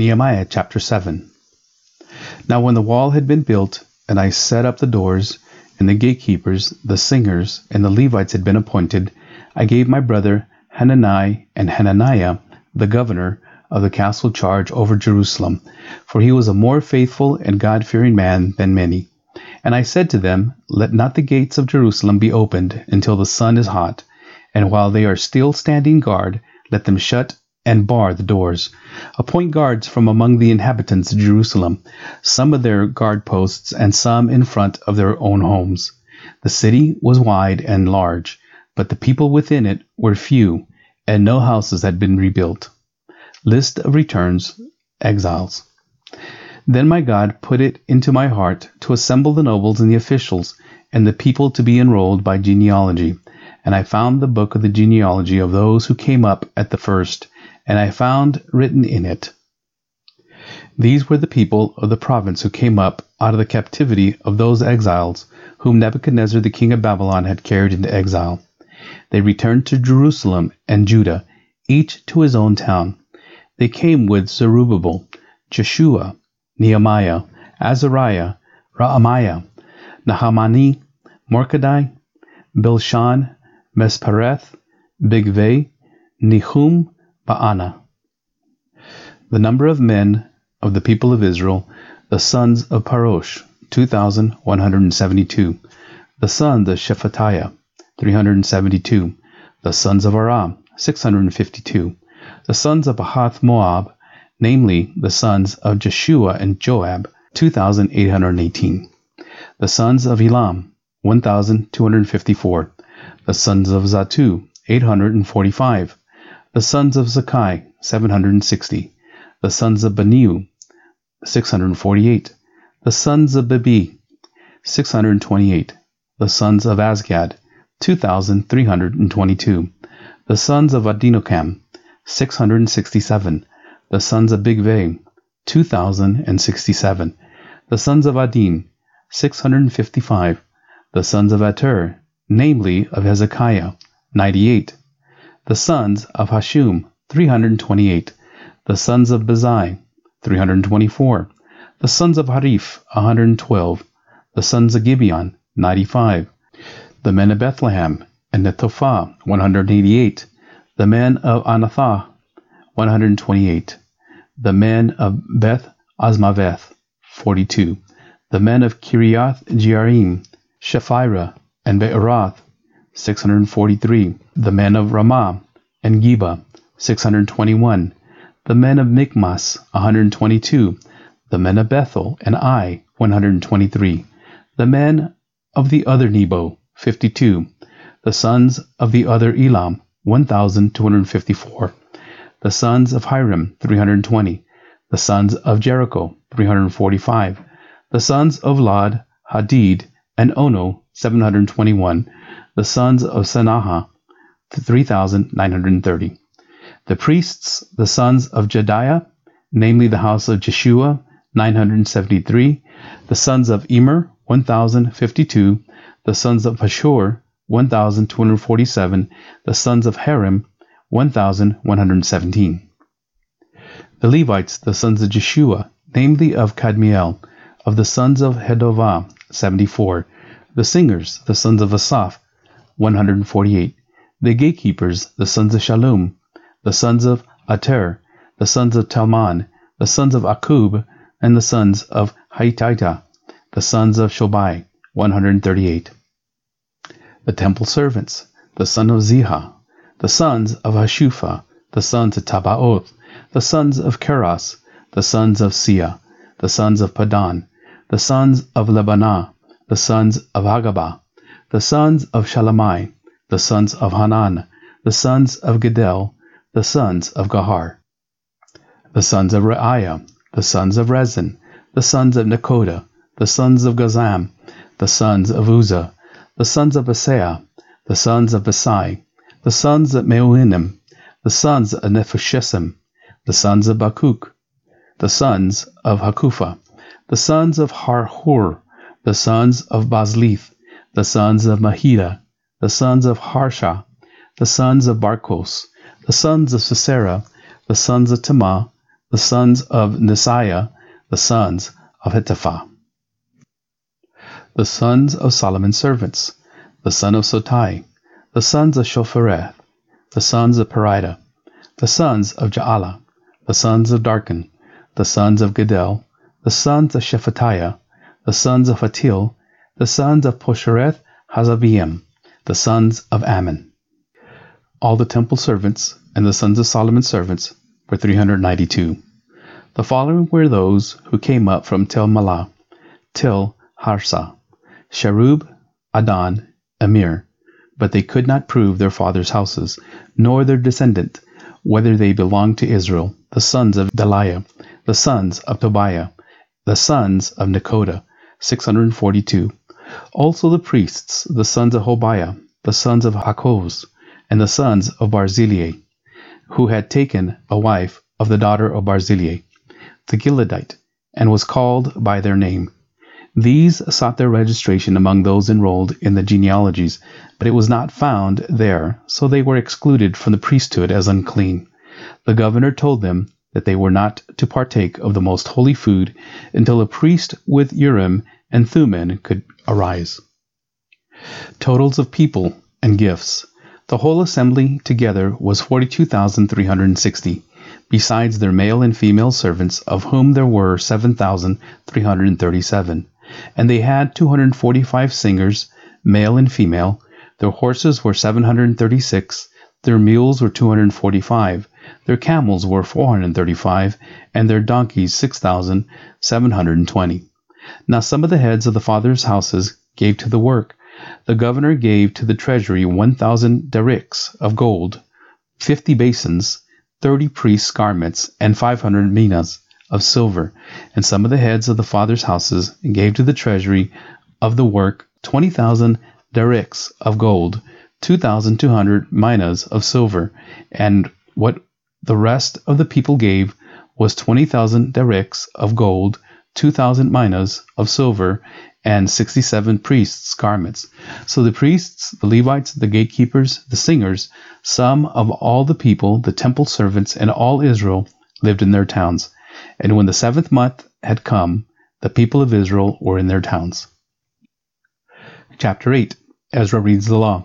Nehemiah chapter 7. Now, when the wall had been built, and I set up the doors, and the gatekeepers, the singers, and the Levites had been appointed, I gave my brother Hanani and Hananiah, the governor, of the castle charge over Jerusalem, for he was a more faithful and God fearing man than many. And I said to them, Let not the gates of Jerusalem be opened until the sun is hot, and while they are still standing guard, let them shut and bar the doors. Appoint guards from among the inhabitants of Jerusalem, some at their guard posts, and some in front of their own homes. The city was wide and large, but the people within it were few, and no houses had been rebuilt. List of returns, exiles. Then my God put it into my heart to assemble the nobles and the officials, and the people to be enrolled by genealogy. And I found the book of the genealogy of those who came up at the first and I found written in it, These were the people of the province who came up out of the captivity of those exiles whom Nebuchadnezzar the king of Babylon had carried into exile. They returned to Jerusalem and Judah, each to his own town. They came with Zerubbabel, Jeshua, Nehemiah, Azariah, Raamiah, Nahamani, Mordecai, Bilshan, Mispereth, Bigvai, Nehum, Baanah. The number of men of the people of Israel, the sons of Parosh, 2,172. The sons of Shephatiah, 372. The sons of Aram, 652. The sons of Pahath Moab, namely the sons of Jeshua and Joab, 2,818. The sons of Elam, 1,254. The sons of Zattu, 845. The sons of Zaccai, 760. The sons of Binnui, 648. The sons of Bebai, 628. The sons of Azgad, 2,322. The sons of Adonikam, 667. The sons of Bigvai, 2,067. The sons of Adin, 655. The sons of Ater, namely of Hezekiah, 98 the sons of Hashum, 328. The sons of Bezai, 324. The sons of Hariph, 112. The sons of Gibeon, 95. The men of Bethlehem and Netophah, 188. The men of Anathoth, 128. The men of Beth Azmaveth, 42. The men of Kiriath Jearim, Shephirah, and Beeroth, 643. The men of Ramah and Geba, 621. The men of Michmas, 122. The men of Bethel and Ai, 123. The men of the other Nebo, 52. The sons of the other Elam, 1,254. The sons of Hiram, 320. The sons of Jericho, 345. The sons of Lod, Hadid, and Ono, 721 the sons of Senaah, 3,930. The priests, the sons of Jedaiah, namely the house of Jeshua, 973. The sons of Immer, 1,052. The sons of Pashur, 1,247. The sons of Harim, 1,117. The Levites, the sons of Jeshua, namely of Kadmiel, of the sons of Hodevah, 74. The singers, the sons of Asaph, 148. The gatekeepers, the sons of Shallum, the sons of Ater, the sons of Talmon, the sons of Akkub, and the sons of Hatita, the sons of Shobai, 138. The temple servants, the son of Ziha, the sons of Hasupha, the sons of Tabbaoth, the sons of Keros, the sons of Sia, the sons of Padon, the sons of Lebana, the sons of Hagaba, the sons of Shalmai, the sons of Hanan, the sons of Giddel, the sons of Gahar, the sons of Reaiah, the sons of Rezin, the sons of Nekoda, the sons of Gazzam, the sons of Uzza, the sons of Asaiah, the sons of Besai, the sons of Meunim, the sons of Nephushesim, the sons of Bakbuk, the sons of Hakupha, the sons of Harhur, the sons of Bazlith, the sons of Mehida, the sons of Harsha, the sons of Barkos, the sons of Sisera, the sons of Temah, the sons of Nesaiah, the sons of Hatipha. The sons of Solomon's servants, the son of Sotai, the sons of Sophereth, the sons of Perida, the sons of Jaala, the sons of Darkon, the sons of Giddel, the sons of Shephatiah, the sons of Hattil, the sons of Pochereth Hazzebaim, the sons of Amon. All the temple servants and the sons of Solomon's servants were 392. The following were those who came up from Tel Melah, Tel Harsha, Sharub, Addon, Immer, but they could not prove their fathers' houses, nor their descendant, whether they belonged to Israel, the sons of Delaiah, the sons of Tobiah, the sons of Nekoda, 642. Also the priests, the sons of Hobaiah, the sons of Hakkoz, and the sons of Barzillai, who had taken a wife of the daughter of Barzillai, the Gileadite, and was called by their name. These sought their registration among those enrolled in the genealogies, but it was not found there, so they were excluded from the priesthood as unclean. The governor told them that they were not to partake of the most holy food until a priest with Urim and Thummim could arise. Totals of people and gifts. The whole assembly together was 42,360 besides their male and female servants, of whom there were 7,337. And they had 245 singers, male and female. Their horses were 736, their mules were 245, their camels were 435, and their donkeys 6,720. Now some of the heads of the fathers' houses gave to the work. The governor gave to the treasury 1,000 darics of gold, 50 basins, thirty priests' garments, and five hundred minas of silver. And some of the heads of the fathers' houses gave to the treasury of the work twenty thousand darics of gold, two thousand two hundred minas of silver, and what the rest of the people gave was twenty thousand darics of gold, two thousand minas of silver, and 67 priests' garments. So the priests, the Levites, the gatekeepers, the singers, some of all the people, the temple servants, and all Israel lived in their towns. And when the seventh month had come, the people of Israel were in their towns. Chapter 8 Ezra reads the law.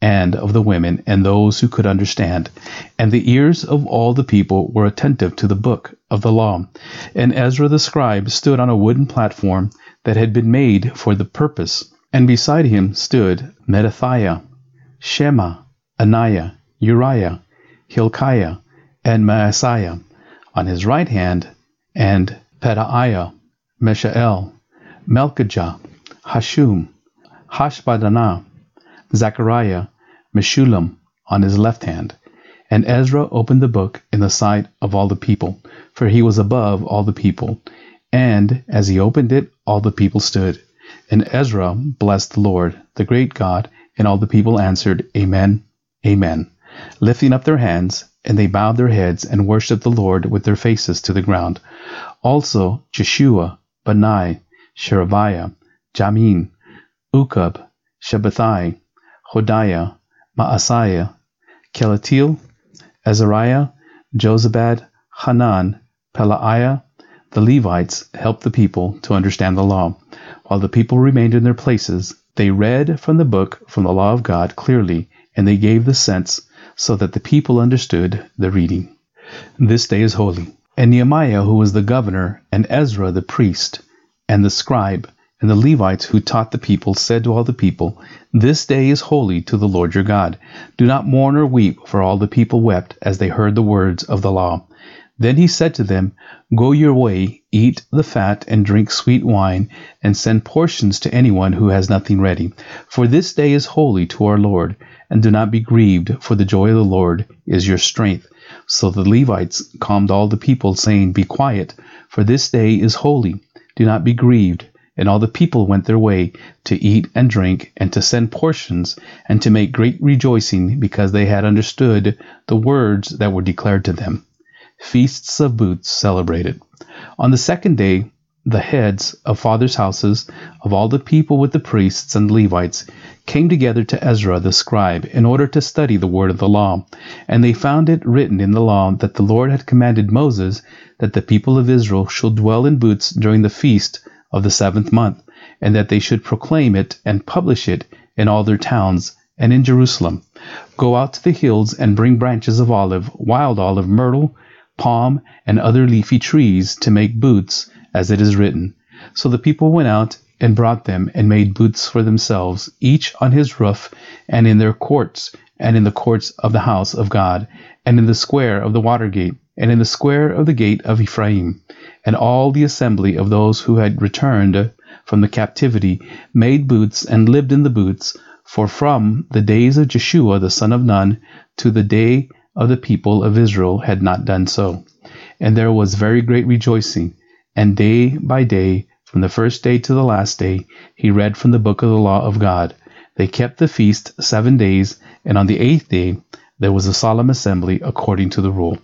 and of the women and those who could understand. And the ears of all the people were attentive to the book of the law. And Ezra the scribe stood on a wooden platform that had been made for the purpose, and beside him stood Mattithiah, Shema, Ananiah, Uriah, Hilkiah, and Maaseiah on his right hand, and Pedaiah, Mishael, Malchijah, Hashum, Hashbaddanah, Zechariah, Meshullam on his left hand. And Ezra opened the book in the sight of all the people, for he was above all the people, and as he opened it, all the people stood. And Ezra blessed the Lord, the great God, and all the people answered, Amen, Amen, lifting up their hands, and they bowed their heads and worshipped the Lord with their faces to the ground. Also Jeshua, Bani, Sherebiah, Jamin, Akkub, Shabbethai, Hodiah, Maaseiah, Kelatiel, Azariah, Jozabad, Hanan, Pelaiah, the Levites helped the people to understand the law. While the people remained in their places, they read from the book from the law of God clearly, and they gave the sense so that the people understood the reading. This day is holy. And Nehemiah, who was the governor, and Ezra the priest, and the scribe, and the Levites who taught the people said to all the people, This day is holy to the Lord your God. Do not mourn or weep, for all the people wept as they heard the words of the law. Then he said to them, Go your way, eat the fat, and drink sweet wine, and send portions to anyone who has nothing ready. For this day is holy to our Lord, and do not be grieved, for the joy of the Lord is your strength. So the Levites calmed all the people, saying, Be quiet, For this day is holy. Do not be grieved. And all the people went their way to eat and drink, and to send portions, and to make great rejoicing, because they had understood the words that were declared to them. Feasts of Booths celebrated. On the second day, the heads of fathers' houses of all the people with the priests and Levites came together to Ezra the scribe in order to study the word of the law. And they found it written in the law that the Lord had commanded Moses that the people of Israel should dwell in booths during the feast of the seventh month, and that they should proclaim it and publish it in all their towns and in Jerusalem. Go out to the hills and bring branches of olive, wild olive, myrtle, palm, and other leafy trees to make booths, as it is written. So the people went out and brought them and made booths for themselves, each on his roof, and in their courts, and in the courts of the house of God, and in the square of the water gate, and in the square of the gate of Ephraim. And all the assembly of those who had returned from the captivity made booths and lived in the booths, for from the days of Jeshua the son of Nun to the day of the people of Israel had not done so. And there was very great rejoicing, and day by day from the first day to the last day, he read from the book of the law of God. They kept the feast seven days, and on the eighth day there was a solemn assembly according to the rule.